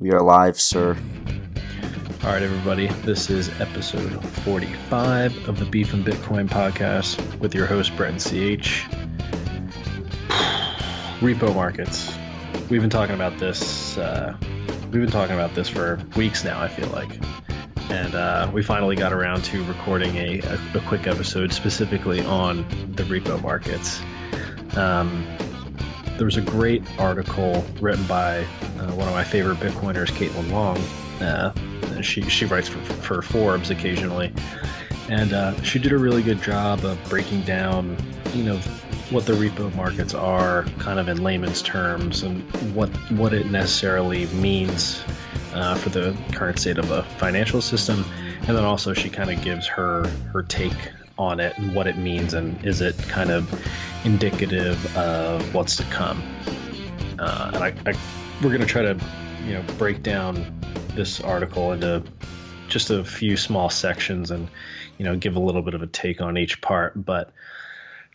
We are live, sir. All right, everybody. This is episode 45 of the Beef and Bitcoin podcast with your host, Brett and CH. Repo markets. We've been talking about this. Uh, we've been talking about this for weeks now, I feel like. And uh, we finally got around to recording a, a, a, quick episode specifically on the repo markets. Um, there was a great article written by uh, one of my favorite Bitcoiners, Caitlin Long. Uh, she she writes for, for Forbes occasionally, and uh, she did a really good job of breaking down, you know, what the repo markets are, kind of in layman's terms, and what what it necessarily means uh, for the current state of the financial system, and then also she kind of gives her her take on it and what it means, and is it kind of indicative of what's to come. Uh, and I, I we're going to try to, you know, break down this article into just a few small sections and, you know, give a little bit of a take on each part. But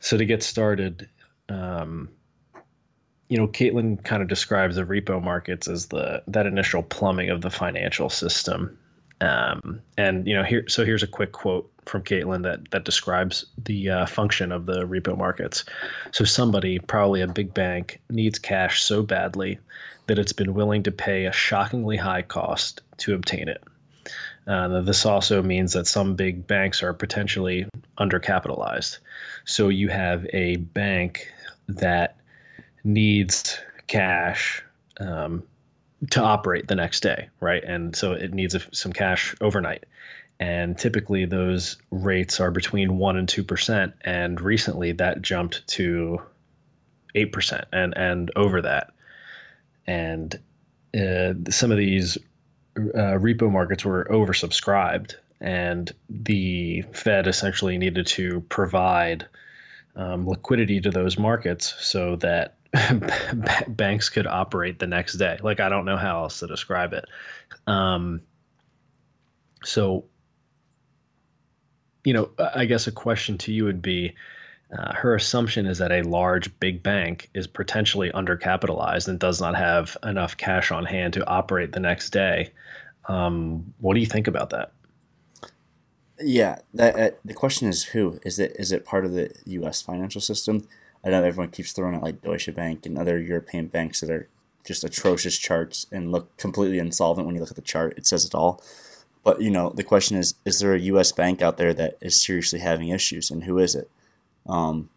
so to get started, um, you know, Caitlin kind of describes the repo markets as the that initial plumbing of the financial system. Um, and you know, here so here's a quick quote from Caitlin that that describes the uh, function of the repo markets. So somebody, probably a big bank, needs cash so badly that it's been willing to pay a shockingly high cost to obtain it. Uh, this also means that some big banks are potentially undercapitalized. So you have a bank that needs cash um, to operate the next day, right? And so it needs a, some cash overnight and typically those rates are between 1 and 2% and recently that jumped to 8% and and over that. And uh, some of these uh, repo markets were oversubscribed and the fed essentially needed to provide um, liquidity to those markets so that banks could operate the next day. Like i don't know how else to describe it. Um, so you know, I guess a question to you would be uh, her assumption is that a large big bank is potentially undercapitalized and does not have enough cash on hand to operate the next day. Um, what do you think about that? Yeah, that, uh, the question is who is it? Is it part of the U.S. financial system? I know everyone keeps throwing out like Deutsche Bank and other European banks that are just atrocious charts and look completely insolvent when you look at the chart. It says it all. But you know, the question is: Is there a U.S. bank out there that is seriously having issues, and who is it? Um,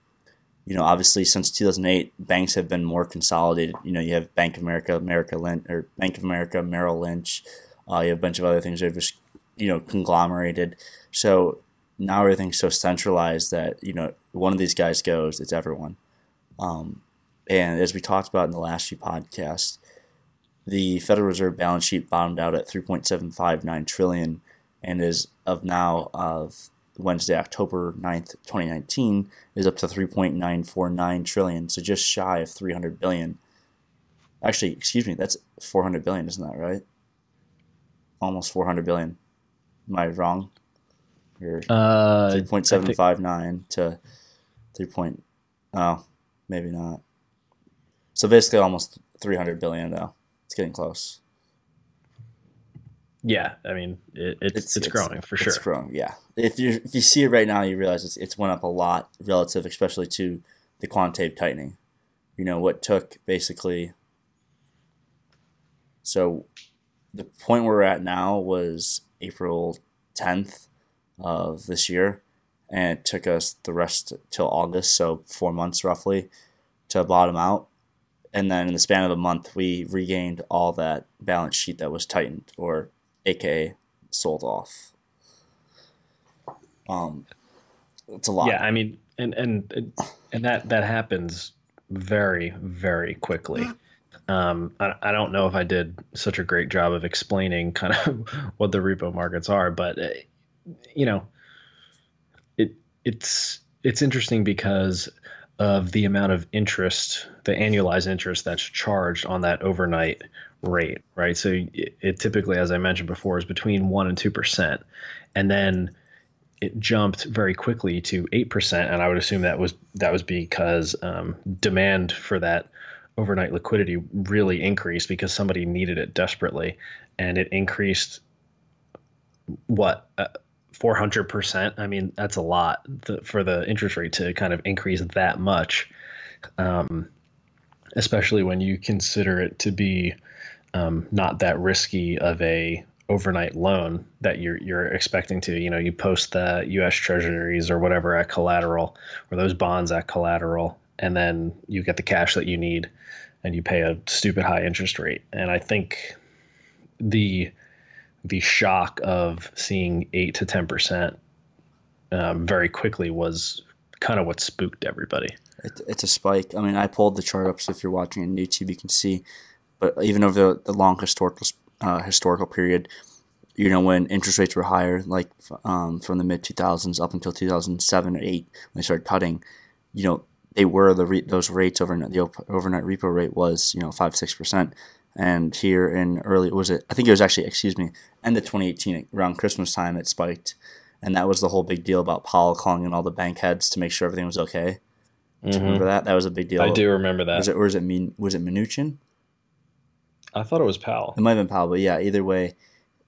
you know, obviously, since 2008, banks have been more consolidated. You know, you have Bank of America, America Lynch, or Bank of America, Merrill Lynch. Uh, you have a bunch of other things that are just you know conglomerated. So now everything's so centralized that you know one of these guys goes, it's everyone. Um, and as we talked about in the last few podcasts, the Federal Reserve balance sheet bottomed out at 3.759 trillion and is of now of Wednesday, October 9th, 2019 is up to 3.949 trillion, so just shy of 300 billion. Actually, excuse me, that's 400 billion, isn't that right? Almost 400 billion. Am I wrong? Here, uh, 3.759 to 3. Point, oh, maybe not. So basically almost 300 billion though it's getting close. Yeah, I mean it, it's, it's, it's growing for sure. It's growing, yeah. If you if you see it right now, you realize it's it's went up a lot relative, especially to the quantitative tightening. You know what took basically. So, the point we're at now was April tenth of this year, and it took us the rest till August, so four months roughly, to bottom out and then in the span of a month, we regained all that balance sheet that was tightened, or AKA sold off. Um, it's a lot. Yeah, I mean, and and and that that happens very very quickly. Um, I, I don't know if I did such a great job of explaining kind of what the repo markets are, but uh, you know, it it's it's interesting because of the amount of interest, the annualized interest that's charged on that overnight rate, right? So it, it typically, as I mentioned before, is between one and two percent, and then it jumped very quickly to eight percent, and I would assume that was that was because um, demand for that overnight liquidity really increased because somebody needed it desperately, and it increased what uh, four hundred percent. I mean, that's a lot for the interest rate to kind of increase that much, um, especially when you consider it to be um, not that risky of a overnight loan that you're you're expecting to you know you post the U.S. Treasuries or whatever at collateral or those bonds at collateral and then you get the cash that you need and you pay a stupid high interest rate and I think the the shock of seeing eight to ten percent um, very quickly was kind of what spooked everybody. It, it's a spike. I mean, I pulled the chart up, so if you're watching on YouTube, you can see. But even over the, the long historical uh, historical period, you know, when interest rates were higher, like um, from the mid 2000s up until 2007 or 8, when they started cutting, you know, they were the re- those rates over the overnight repo rate was you know five six percent, and here in early was it I think it was actually excuse me end of 2018 around Christmas time it spiked, and that was the whole big deal about Powell calling in all the bank heads to make sure everything was okay. Do you mm-hmm. remember that? That was a big deal. I do remember that. Was it or was it mean was it Mnuchin? I thought it was Powell. It might have been Powell, but yeah, either way,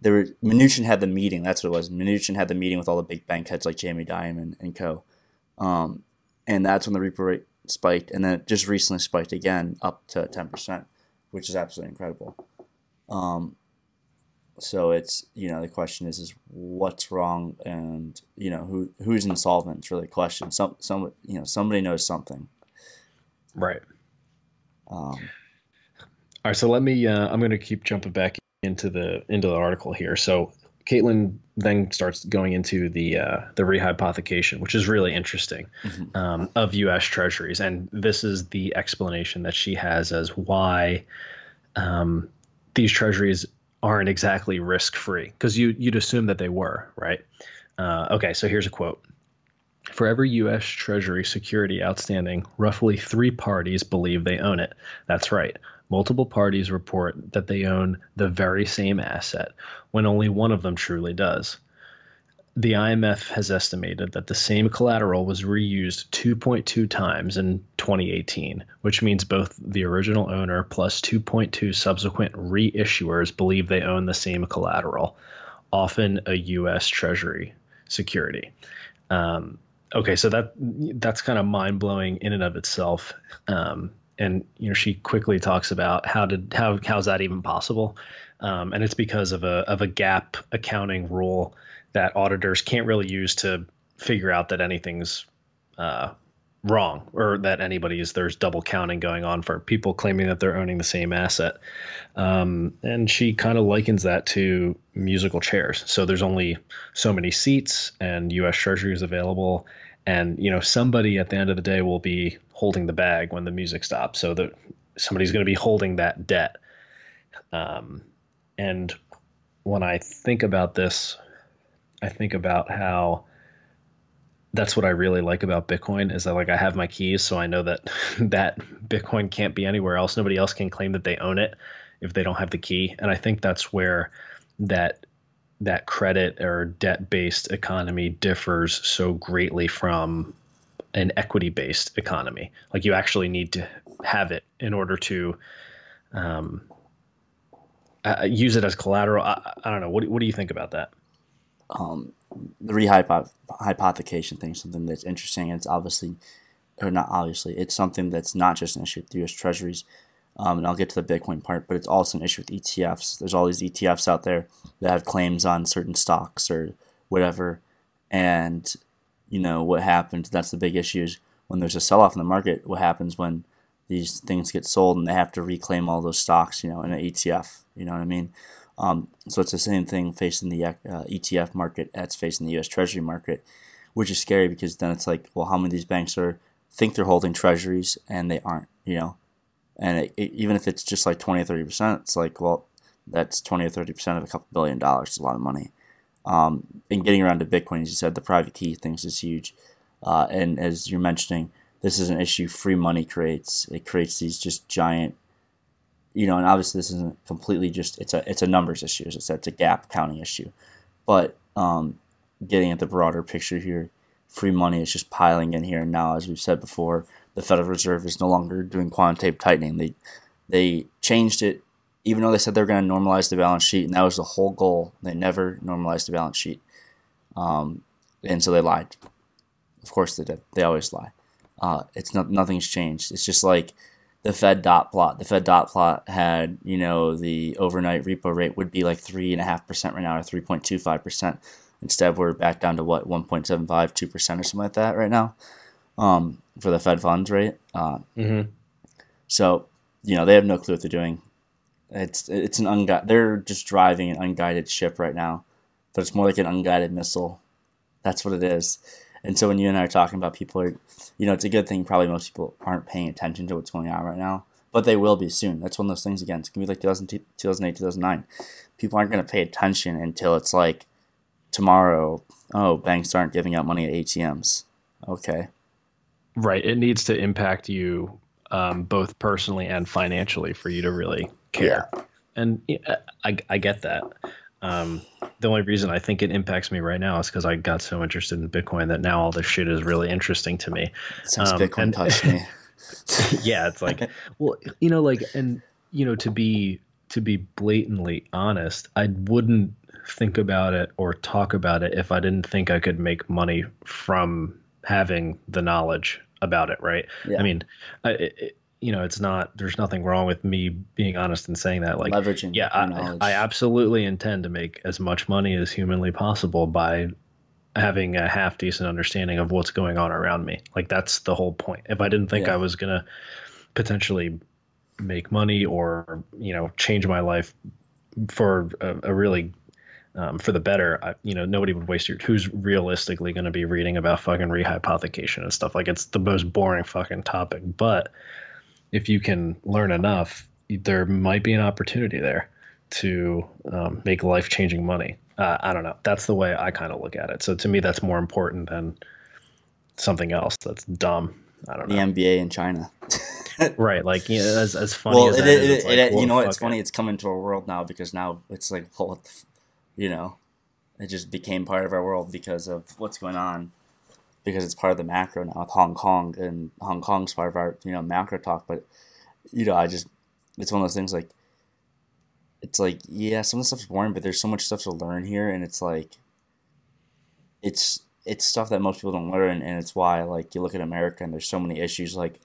there were Mnuchin had the meeting. That's what it was. Mnuchin had the meeting with all the big bank heads like Jamie Dimon and, co. Um, and that's when the repo rate spiked, and then it just recently spiked again up to ten percent, which is absolutely incredible. Um, so it's you know the question is is what's wrong, and you know who who's insolvent. It's really a question. Some some you know somebody knows something. Right. Um, all right, so let me. Uh, I'm going to keep jumping back into the into the article here. So Caitlin then starts going into the uh, the rehypothecation, which is really interesting, mm-hmm. um, of U.S. Treasuries, and this is the explanation that she has as why um, these Treasuries aren't exactly risk free, because you you'd assume that they were, right? Uh, okay, so here's a quote. For every U.S. Treasury security outstanding, roughly three parties believe they own it. That's right multiple parties report that they own the very same asset when only one of them truly does. The IMF has estimated that the same collateral was reused 2.2 times in 2018, which means both the original owner plus 2.2 subsequent reissuers believe they own the same collateral, often a U.S. Treasury security. Um, okay, so that that's kind of mind blowing in and of itself. Um, and you know she quickly talks about how did how how's that even possible? Um, and it's because of a of a GAAP accounting rule that auditors can't really use to figure out that anything's uh, wrong or that anybody's there's double counting going on for people claiming that they're owning the same asset. Um, and she kind of likens that to musical chairs. So there's only so many seats and us treasury is available. And you know somebody at the end of the day will be holding the bag when the music stops so that somebody's going to be holding that debt. Um, and when i think about this i think about how that's what i really like about bitcoin is that like i have my keys so i know that that bitcoin can't be anywhere else. Nobody else can claim that they own it if they don't have the key. And i think that's where that that credit or debt based economy differs so greatly from an equity based economy. Like you actually need to have it in order to um, uh, use it as collateral. I, I, don't know. What what do you think about that? Um, the rehypothecation thing is something that's interesting. It's obviously, or not obviously, it's something that's not just an issue with U.S. Treasuries. Um, and I'll get to the Bitcoin part, but it's also an issue with ETFs. There's all these ETFs out there that have claims on certain stocks or whatever, and you know what happens. That's the big issue is when there's a sell-off in the market. What happens when these things get sold and they have to reclaim all those stocks, you know, in an ETF. You know what I mean? Um, so it's the same thing facing the uh, ETF market as facing the U.S. Treasury market, which is scary because then it's like, well, how many of these banks are think they're holding treasuries and they aren't? You know, and it, it, even if it's just like 20 or 30 percent it's like well that's 20 or 30 percent of a couple billion dollars it's a lot of money um, and getting around to bitcoin as you said the private key things is huge. Uh, and as you're mentioning this is an issue free money creates. It creates these just giant you know and obviously this isn't completely just it's a it's a numbers issue as I said it's a GAAP accounting issue. But um, getting at the broader picture here free money is just piling in here. And now as we've said before the Federal Reserve is no longer doing quantitative tightening. They they changed it, even though they said they were going to normalize the balance sheet, and that was the whole goal. They never normalized the balance sheet, um, and so they lied. Of course they did. They always lie. Uh, it's not nothing's changed. It's just like the Fed dot plot. The Fed dot plot had you know the overnight repo rate would be like three and a half percent right now, or three point two five percent. Instead, we're back down to what 1.75, 2 percent or something like that right now um, for the Fed funds rate. Uh, Mm-hmm. so you know they have no clue what they're doing. It's it's an unguided. They're just driving an unguided ship right now, but it's more like an unguided missile. That's what it is. And so when you and I are talking about people, are, you know, it's a good thing. Probably most people aren't paying attention to what's going on right now, but they will be soon. That's one of those things. Again, it's gonna be like 2000, 2008, 2009. People aren't gonna pay attention until it's like tomorrow. Oh, banks aren't giving out money at ATMs. Okay, Right. It needs to impact you um, both personally and financially for you to really care. And yeah, I, I get that. Um, the only reason I think it impacts me right now is because I got so interested in Bitcoin that now all this shit is really interesting to me. since Um, Bitcoin and- touched me. yeah, it's like, well, you know, like, and you know, to be to be blatantly honest, I wouldn't think about it or talk about it if I didn't think I could make money from having the knowledge about it. Right? Yeah. I mean, I, it, you know, it's not. There's nothing wrong with me being honest and saying that. Like, leveraging yeah, I. I absolutely intend to make as much money as humanly possible by having a half decent understanding of what's going on around me. Like that's the whole point. If I didn't think Yeah. I was gonna potentially make money or you know change my life for a, a really um, for the better, I, you know, nobody would waste your. Who's realistically going to be reading about fucking rehypothecation and stuff? Like it's the most boring fucking topic. But if you can learn enough, there might be an opportunity there to um, make life changing money. Uh, I don't know. That's the way I kind of look at it. So to me, that's more important than something else that's dumb. I don't know. the. NBA in China. Right. Like, you know, as, as funny well, as it, that it, is, it, like, it- you know what? It's funny. It's coming to our world now because now it's like, well, what the f- you know, it just became part of our world because of what's going on. Because it's part of the macro now with Hong Kong, and Hong Kong's part of our you know macro talk. But you know, I just it's one of those things like it's like yeah, some of the stuff's boring, but there's so much stuff to learn here, and it's like it's it's stuff that most people don't learn, and it's why like you look at America and there's so many issues like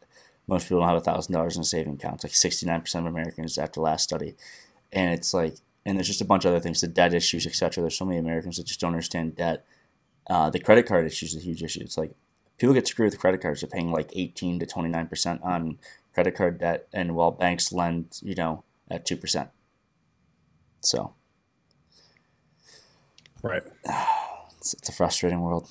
most people don't have a thousand dollars in a saving account. Like sixty nine percent of Americans after last study, and it's like and there's just a bunch of other things, the debt issues, etc. There's so many Americans that just don't understand debt. Uh, the credit card issue is a huge issue. It's like people get screwed with credit cards. They're paying like eighteen to twenty nine percent on credit card debt, and while banks lend, you know, at two percent. So Right. it's, it's a frustrating world.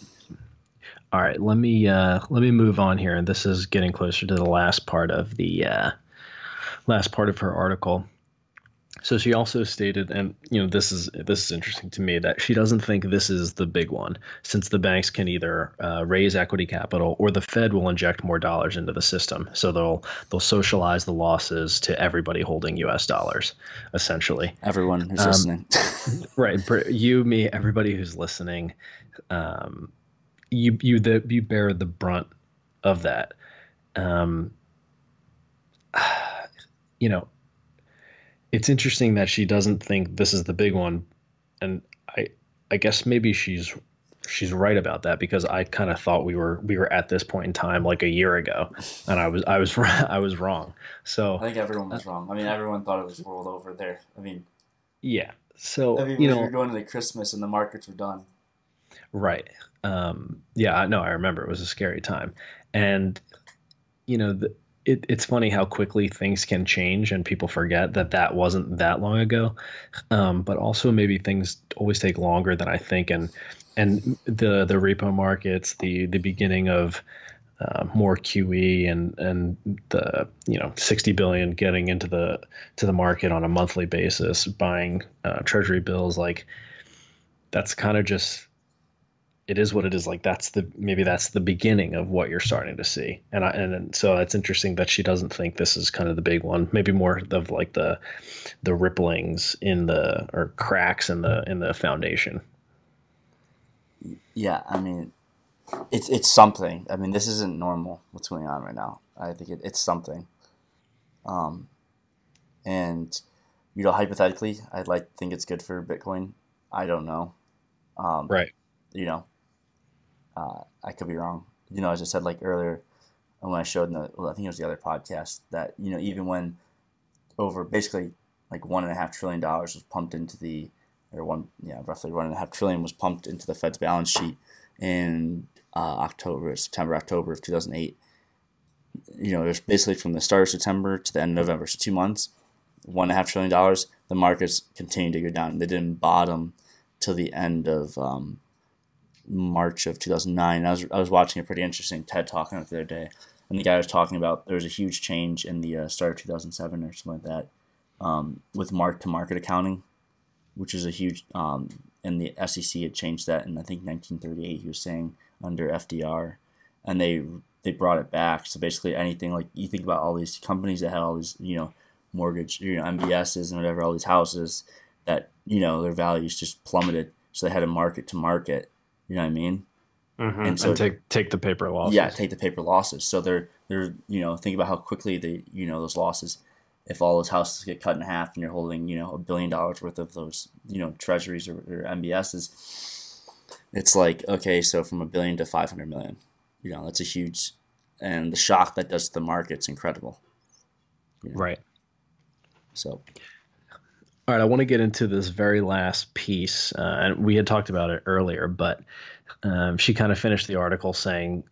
All right, let me uh, let me move on here, and this is getting closer to the last part of the uh, last part of her article. So she also stated, and you know this is this is interesting to me that she doesn't think this is the big one, since the banks can either uh, raise equity capital or the Fed will inject more dollars into the system. So they'll they'll socialize the losses to everybody holding U.S. dollars, essentially. Everyone who's Um, listening. right you me everybody who's listening um you you the you bear the brunt of that um you know it's interesting that she doesn't think this is the big one and i i guess maybe she's she's right about that because i kind of thought we were we were at this point in time like a year ago and i was i was i was wrong so I think everyone was wrong. I mean, everyone thought it was world over there. I mean, yeah so I mean, you we know were going into Christmas and the markets were done. Right. Um, yeah, I know. I remember it was a scary time, and you know, the, it, it's funny how quickly things can change, and people forget that that wasn't that long ago. Um, but also, maybe things always take longer than I think, and and the the repo markets, the the beginning of uh, more QE and and the you know 60 billion getting into the to the market on a monthly basis, buying uh, treasury bills like that's kind of just it is what it is like that's the maybe that's the beginning of what you're starting to see and I, and then- so it's interesting that she doesn't think this is kind of the big one maybe more of like the the ripplings in the or cracks in the in the foundation Yeah, I mean, it's it's something. I mean, this isn't normal. What's going on right now? I think it, it's something. Um, and you know, hypothetically, I'd like think it's good for Bitcoin. I don't know. Um, right. You know, uh, I could be wrong. You know, as I said like earlier, when I showed in the, well, I think it was the other podcast that you know even when over basically like one and a half trillion dollars was pumped into the or one yeah roughly one and a half trillion was pumped into the Fed's balance sheet in uh, October September October of 2008 you know it was basically from the start of September to the end of November so two months one and a half trillion dollars. The markets continued to go down. They didn't bottom till the end of um, March of 2009 I was, I was watching a pretty interesting TED talk on it the other day and the guy was talking about there was a huge change in the uh, start of 2007 or something like that um, with mark to market accounting, which is a huge, um, and the SEC had changed that in I think 1938. He was saying under FDR, and they they brought it back. So basically, anything like you think about all these companies that had all these you know mortgage, you know MBSs and whatever, all these houses that you know their values just plummeted. So they had to market to market. You know what I mean? Mm-hmm. And so and take take the paper losses. Yeah, take the paper losses. So they're they're you know think about how quickly they you know those losses. If all those houses get cut in half and you're holding you know a billion dollars worth of those you know treasuries or, or MBSs, it's like okay, so from a billion to five hundred million, you know that's a huge, and the shock that does to the market's incredible. You know? Right. So all right, I want to get into this very last piece, uh, and we had talked about it earlier, but um, she kind of finished the article saying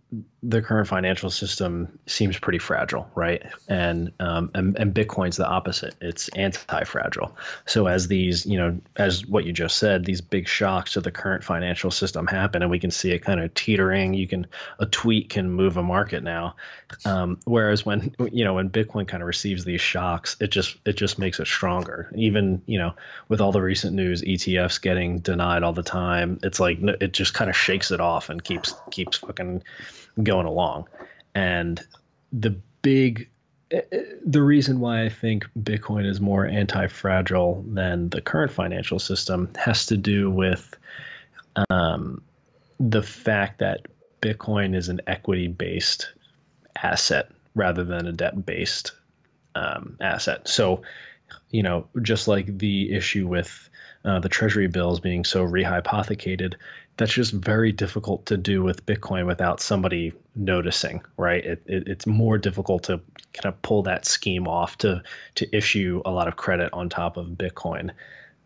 the current financial system seems pretty fragile, right? And um, and, and Bitcoin's the opposite; it's anti-fragile. So as these, you know, as what you just said, these big shocks to the current financial system happen, and we can see it kind of teetering. You can a tweet can move a market now, um, whereas when you know when Bitcoin kind of receives these shocks, it just it just makes it stronger. Even you know with all the recent news, ETFs getting denied all the time, it's like it just kind of shakes it off and keeps keeps fucking going along. And the big eh, eh, the reason why I think Bitcoin is more anti-fragile than the current financial system has to do with um, the fact that Bitcoin is an equity-based asset rather than a debt-based um, asset. So, you know, just like the issue with uh, the treasury bills being so rehypothecated, that's just very difficult to do with Bitcoin without somebody noticing, right? It, it, it's more difficult to kind of pull that scheme off to to issue a lot of credit on top of Bitcoin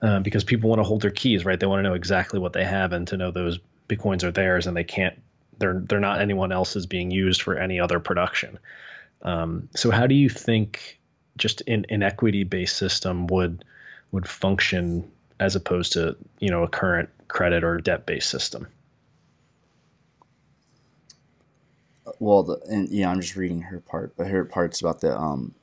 uh, because people want to hold their keys, right? They want to know exactly what they have and to know those Bitcoins are theirs and they can't they're they're not anyone else's being used for any other production. Um, so how do you think just an, an equity based system would would function as opposed to you know a current credit or debt based system. Well, the, and know, I'm just reading her part, but her part's about the um,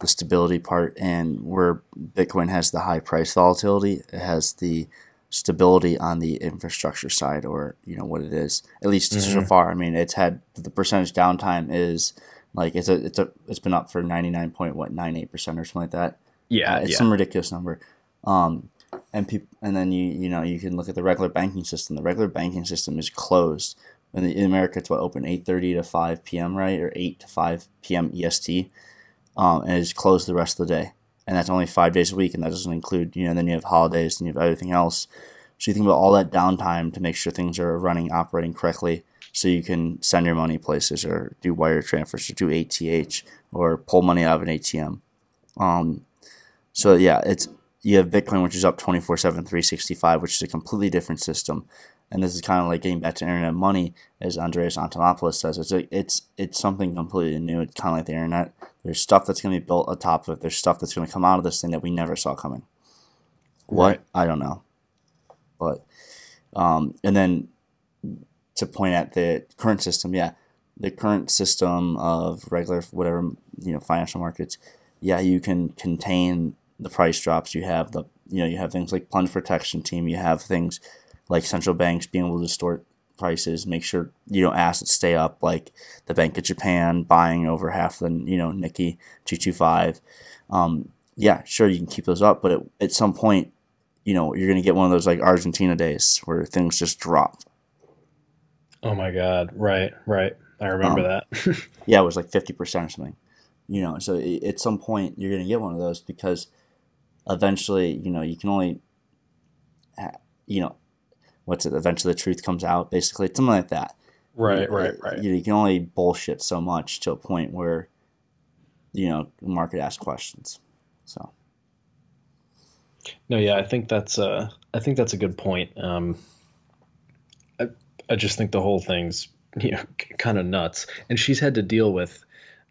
the stability part, and where Bitcoin has the high price volatility, it has the stability on the infrastructure side, or you know what it is. At least mm-hmm. so far, I mean, it's had the percentage downtime is like it's a it's a it's been up for ninety nine point what nine eight percent or something like that. Yeah, uh, it's yeah. some ridiculous number. Um, and people, and then you you know you can look at the regular banking system. The regular banking system is closed. In, in America, it's what open eight thirty to five p.m. right or eight to five p.m. EST, um, and it's closed the rest of the day. And that's only five days a week, and that doesn't include you know then you have holidays and you have everything else. So you think about all that downtime to make sure things are running, operating correctly, so you can send your money places or do wire transfers or do ACH or pull money out of an ATM. Um, so yeah, it's you have Bitcoin, which is up 24 7, 365, which is a completely different system. And this is kind of like getting back to internet money, as Andreas Antonopoulos says. It's a, it's it's something completely new. It's kind of like the internet. There's stuff that's going to be built atop of it. There's stuff that's going to come out of this thing that we never saw coming. What right. I don't know, but um, and then to point at the current system, yeah, the current system of regular whatever you know financial markets, yeah, you can contain the price drops. You have the you know you have things like plunge protection team. You have things like central banks being able to distort prices, make sure you know assets stay up, like the Bank of Japan buying over half the you know Nikkei two two five. Um, yeah, sure you can keep those up, but at, at some point, you know you're going to get one of those like Argentina days where things just drop. Oh my God! Right, right. I remember um, that. yeah, it was like fifty percent or something. You know, so at some point you're gonna get one of those because eventually, you know, you can only, you know, what's it? Eventually, the truth comes out. Basically, something like that. Right, right, right. You, you can only bullshit so much to a point where, you know, the market asks questions. So. No, yeah, I think that's uh, I think that's a good point. Um, I I just think the whole thing's you know kind of nuts, and she's had to deal with.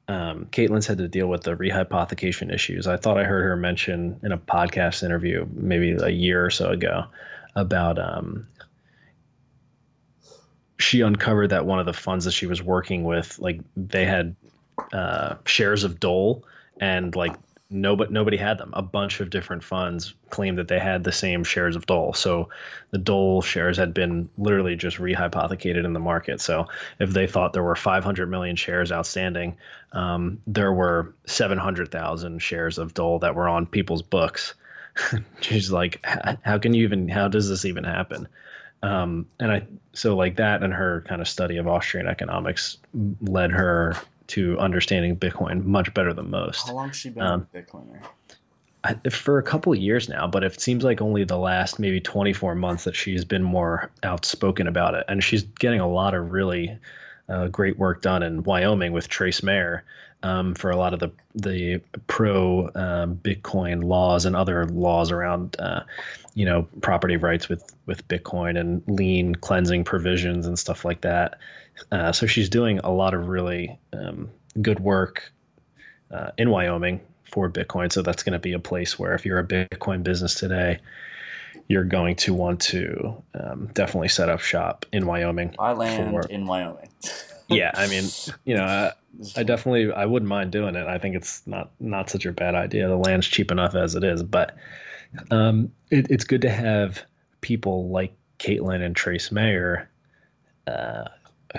Um, Caitlin's had to deal with the rehypothecation issues. I thought I heard her mention in a podcast interview maybe a year or so ago about um, she uncovered that one of the funds that she was working with, like they had uh, shares of Dole, and like nobody nobody had them. A bunch of different funds claimed that they had the same shares of Dole. So the Dole shares had been literally just rehypothecated in the market. So if they thought there were 500 million shares outstanding, um, there were 700,000 shares of Dole that were on people's books. She's like, how can you even? How does this even happen? Um, and I so like that and her kind of study of Austrian economics led her to understanding Bitcoin much better than most. How long has she been um, a Bitcoiner? I, for a couple years now, but it seems like only the last maybe 24 months that she's been more outspoken about it. And she's getting a lot of really uh, great work done in Wyoming with Trace Mayer um, for a lot of the the pro um, Bitcoin laws and other laws around uh, you know property rights with with Bitcoin and lien cleansing provisions and stuff like that. Uh, so she's doing a lot of really um, good work uh, in Wyoming for Bitcoin. So that's going to be a place where if you're a Bitcoin business today, you're going to want to um, definitely set up shop in Wyoming. I land for, in Wyoming. yeah, I mean, you know, I, I, definitely I wouldn't mind doing it. I think it's not not such a bad idea. The land's cheap enough as it is, but um, it, it's good to have people like Caitlin and Trace Mayer uh,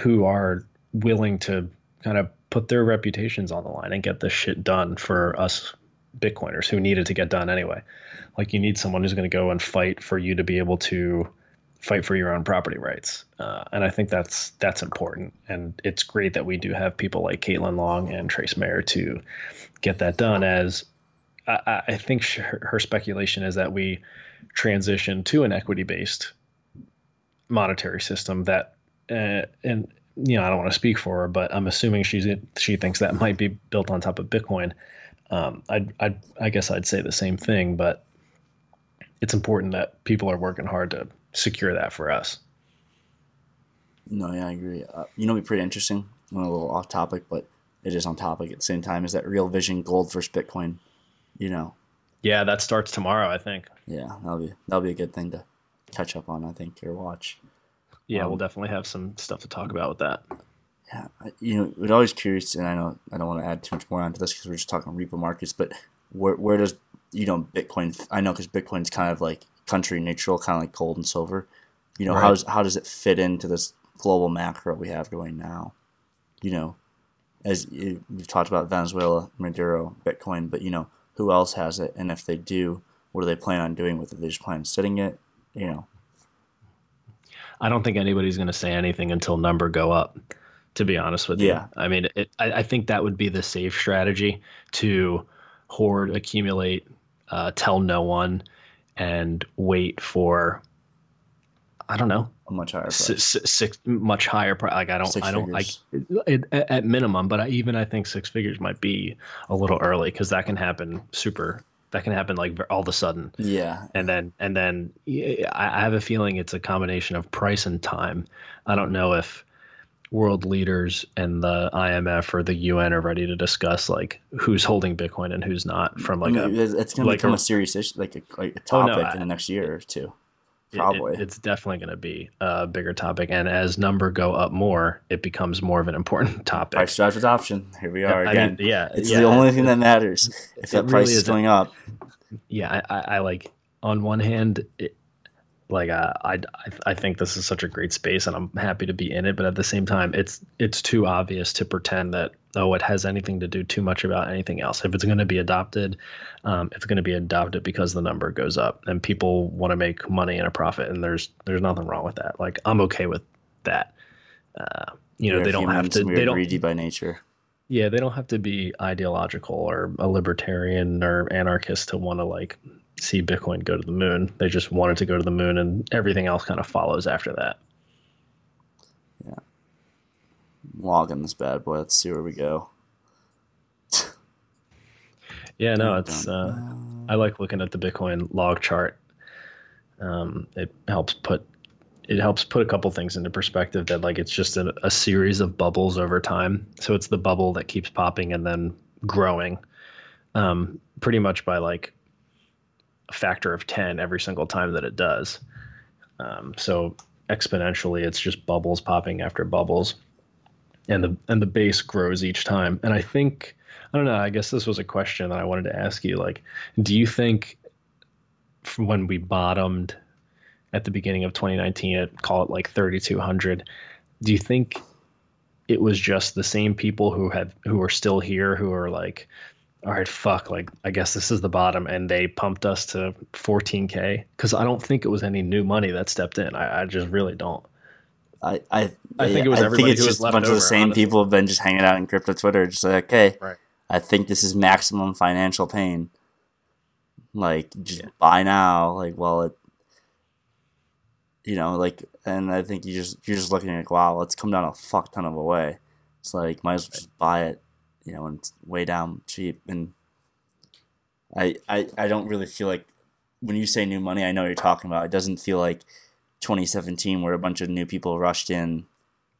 who are willing to kind of put their reputations on the line and get this shit done for us Bitcoiners who needed to get done anyway. Like you need someone who's going to go and fight for you to be able to fight for your own property rights. Uh, and I think that's that's important. And it's great that we do have people like Caitlin Long and Trace Mayer to get that done. As I, I think her, speculation is that we transition to an equity based monetary system that, uh, and you know, I don't want to speak for her, but I'm assuming she's she thinks that might be built on top of Bitcoin. Um, I I I guess I'd say the same thing, but it's important that people are working hard to secure that for us. No, yeah, I agree. Uh, you know, be pretty interesting. Went a little off topic, but it is on topic at the same time. Is that Real Vision Gold versus Bitcoin? You know. Yeah, that starts tomorrow. I think. Yeah, that'll be that'll be a good thing to catch up on. I think or watch. Yeah, um, we'll definitely have some stuff to talk about with that. Yeah, you know, we're always curious, and I know I don't want to add too much more onto this because we're just talking repo markets, but where where does you know Bitcoin? I know because Bitcoin's kind of like country neutral, kind of like gold and silver. You know, right. how's how does it fit into this global macro we have going now? You know, as you, we've talked about Venezuela, Maduro, Bitcoin, but you know, who else has it? And if they do, what do they plan on doing with it? They just plan on sitting it, you know. I don't think anybody's going to say anything until number go up. To be honest with you. yeah. I mean, it, I, I, think that would be the safe strategy to hoard, accumulate, uh, tell no one, and wait for I don't know a much higher price. Six, six much higher price. Like I don't, six I don't like at, at minimum, but I, even I think six figures might be a little early because that can happen super. That can happen like all of a sudden. Yeah. And then and then I have a feeling it's a combination of price and time. I don't know if world leaders and the IMF or the UN are ready to discuss like who's holding Bitcoin and who's not from like I mean, a it's going to like become a, a, serious issue, like a, like a topic oh no, I, in the next year or two. Probably, it, it, it's definitely going to be a bigger topic, and as number go up more, it becomes more of an important topic. Price drives adoption. Here we are I again. Mean, yeah, it's yeah, the only thing that matters. If that price really is going up, yeah, I, I, I like on one hand, it, like uh, I, I think this is such a great space and I'm happy to be in it but at the same time it's it's too obvious to pretend that oh it has anything to do too much about anything else if it's going to be adopted um, it's going to be adopted because the number goes up and people want to make money and a profit and there's there's nothing wrong with that like I'm okay with that Uh, you know, We're they don't have to. They don't. greedy by nature. Yeah, they don't have to be ideological or a libertarian or anarchist to want to like see Bitcoin go to the moon. They just wanted to go to the moon, and everything else kind of follows after that. Yeah. Logging this bad boy. Let's see where we go. Yeah, no, it's. Uh. I like looking at the Bitcoin log chart. Um, it helps put it helps put a couple things into perspective that like it's just a, a series of bubbles over time. So it's the bubble that keeps popping and then growing, um, pretty much by like a factor of ten every single time that it does. Um, so exponentially, it's just bubbles popping after bubbles, and the and the base grows each time. And I think I don't know. I guess this was a question that I wanted to ask you. Like, do you think when we bottomed at the beginning of 2019, at call it like 3,200, do you think it was just the same people who had who are still here who are like, all right, fuck, like I guess this is the bottom, and they pumped us to 14k? Because I don't think it was any new money that stepped in. I, I just really don't. I, I, I think it was everybody it's who was just left a bunch of the same honestly. people have been just hanging out in crypto Twitter, just like, okay, Right. I think this is maximum financial pain. Like, just Yeah. buy now. Like, well, it, you know, like, and I think you just you're just looking at like, wow, let's come down a fuck ton of a way. It's like might as well just buy it, you know, and it's way down cheap. And I, I, I don't really feel like when you say new money, I know you're talking about. It doesn't feel like 2017 where a bunch of new people rushed in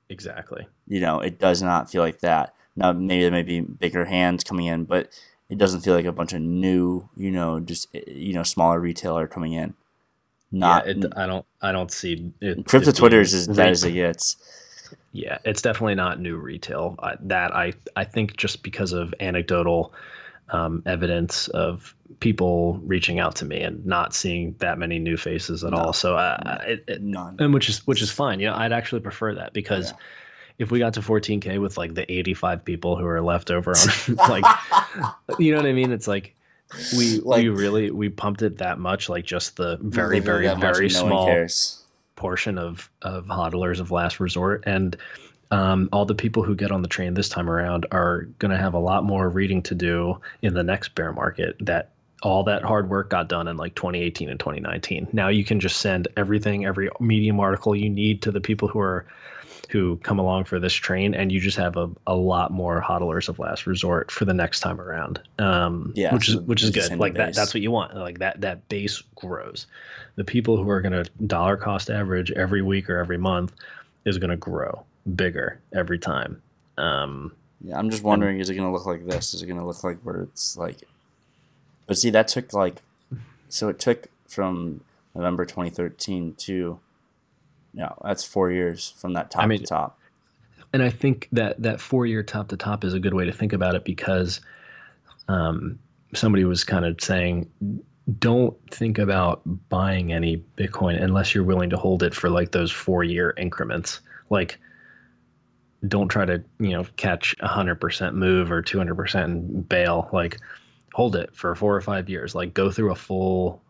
Exactly. you know, it does not feel like that. Now, maybe there may be bigger hands coming in, but it doesn't feel like a bunch of new, you know, just eh, you know, smaller retailer coming in. Not yeah, it, I don't. I don't see it. crypto it Twitter is as dead as it gets. Yeah, it's definitely not new retail. I, that I I think just because of anecdotal um, evidence of people reaching out to me and not seeing that many new faces at No. all. So uh, it, it, None. and which is which is fine. You know, I'd actually prefer that because Yeah. if we got to 14k with like the 85 people who are left over on like you know what I mean? It's like we Like- we really we pumped it that much like just the very very very one small cares. Portion of of hodlers of last resort. And um, all the people who get on the train this time around are going to have a lot more reading to do in the next bear market that all that hard work got done in like 2018 and 2019 now you can just send everything every medium article you need to the people who are who come along for this train and you just have a, a lot more hodlers of last resort for the next time around. Um Yeah, which is which is good. like that, that's what you want. Like that that base grows. The people who are going to dollar cost average every week or every month is going to grow bigger every time. Um Yeah, I'm just wondering, is it gonna look like this? Is it gonna look like where it's like? But see, that took like, so it took from November 2013 to, no, that's four years from that top mean- to top. and I think that that four year top to top is a good way to think about it because um, somebody was kind of saying, don't think about buying any Bitcoin unless you're willing to hold it for like those four year increments. Like, don't try to you know catch a hundred percent move or two hundred percent and bail. Like, hold it for four or five years. Like, go through a full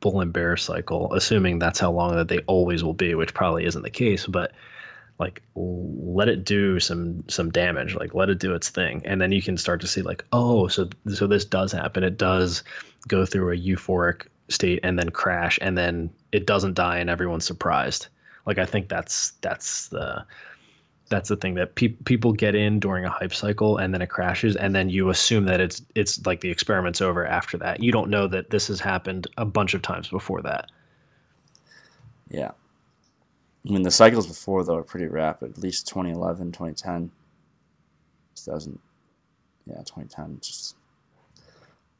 bull and bear cycle, assuming that's how long that they always will be, which probably isn't the case, but like let it do some some damage like let it do its thing and then you can start to see like oh so so this does happen it does go through a euphoric state and then crash and then it doesn't die and everyone's surprised like i think that's that's the that's the thing that pe- people get in during a hype cycle and then it crashes and then you assume that it's it's like the experiment's over after that you don't know that this has happened a bunch of times before that Yeah. I mean, the cycles before, though, are pretty rapid. At least 2011, 2010, 2000, yeah, 2010. Just,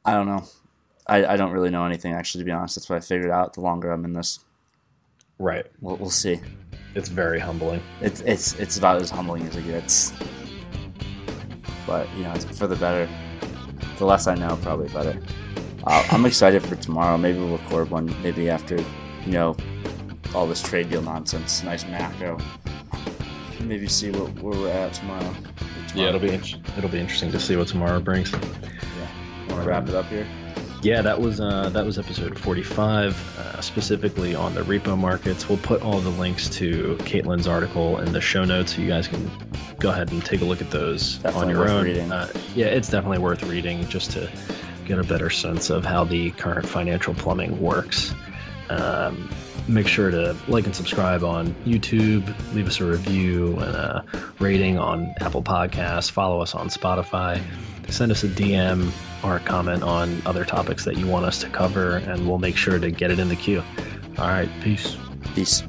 I don't know. I, I don't really know anything, actually, to be honest. That's what I figured out the longer I'm in this. right We'll, we'll see. It's very humbling It's, it's, it's about as humbling as it gets. But, you know, it's for the better. The less I know, probably better. Uh, I'm excited for tomorrow. Maybe we'll record one, maybe after, you know, all this trade deal nonsense. Nice macro. Maybe see what, where we're at tomorrow. Yeah, it'll be it'll be interesting to see what tomorrow brings. Yeah, want to wrap it up here? Yeah, that was uh, that was episode 45, uh, specifically on the repo markets. We'll put all the links to Caitlin's article in the show notes, so you guys can go ahead and take a look at those Definitely on your own. reading. Uh, yeah, it's definitely worth reading just to get a better sense of how the current financial plumbing works. Um, make sure to like and subscribe on YouTube, leave us a review and a rating on Apple Podcasts, follow us on Spotify, send us a DM or a comment on other topics that you want us to cover, and we'll make sure to get it in the queue. All right, peace. Peace.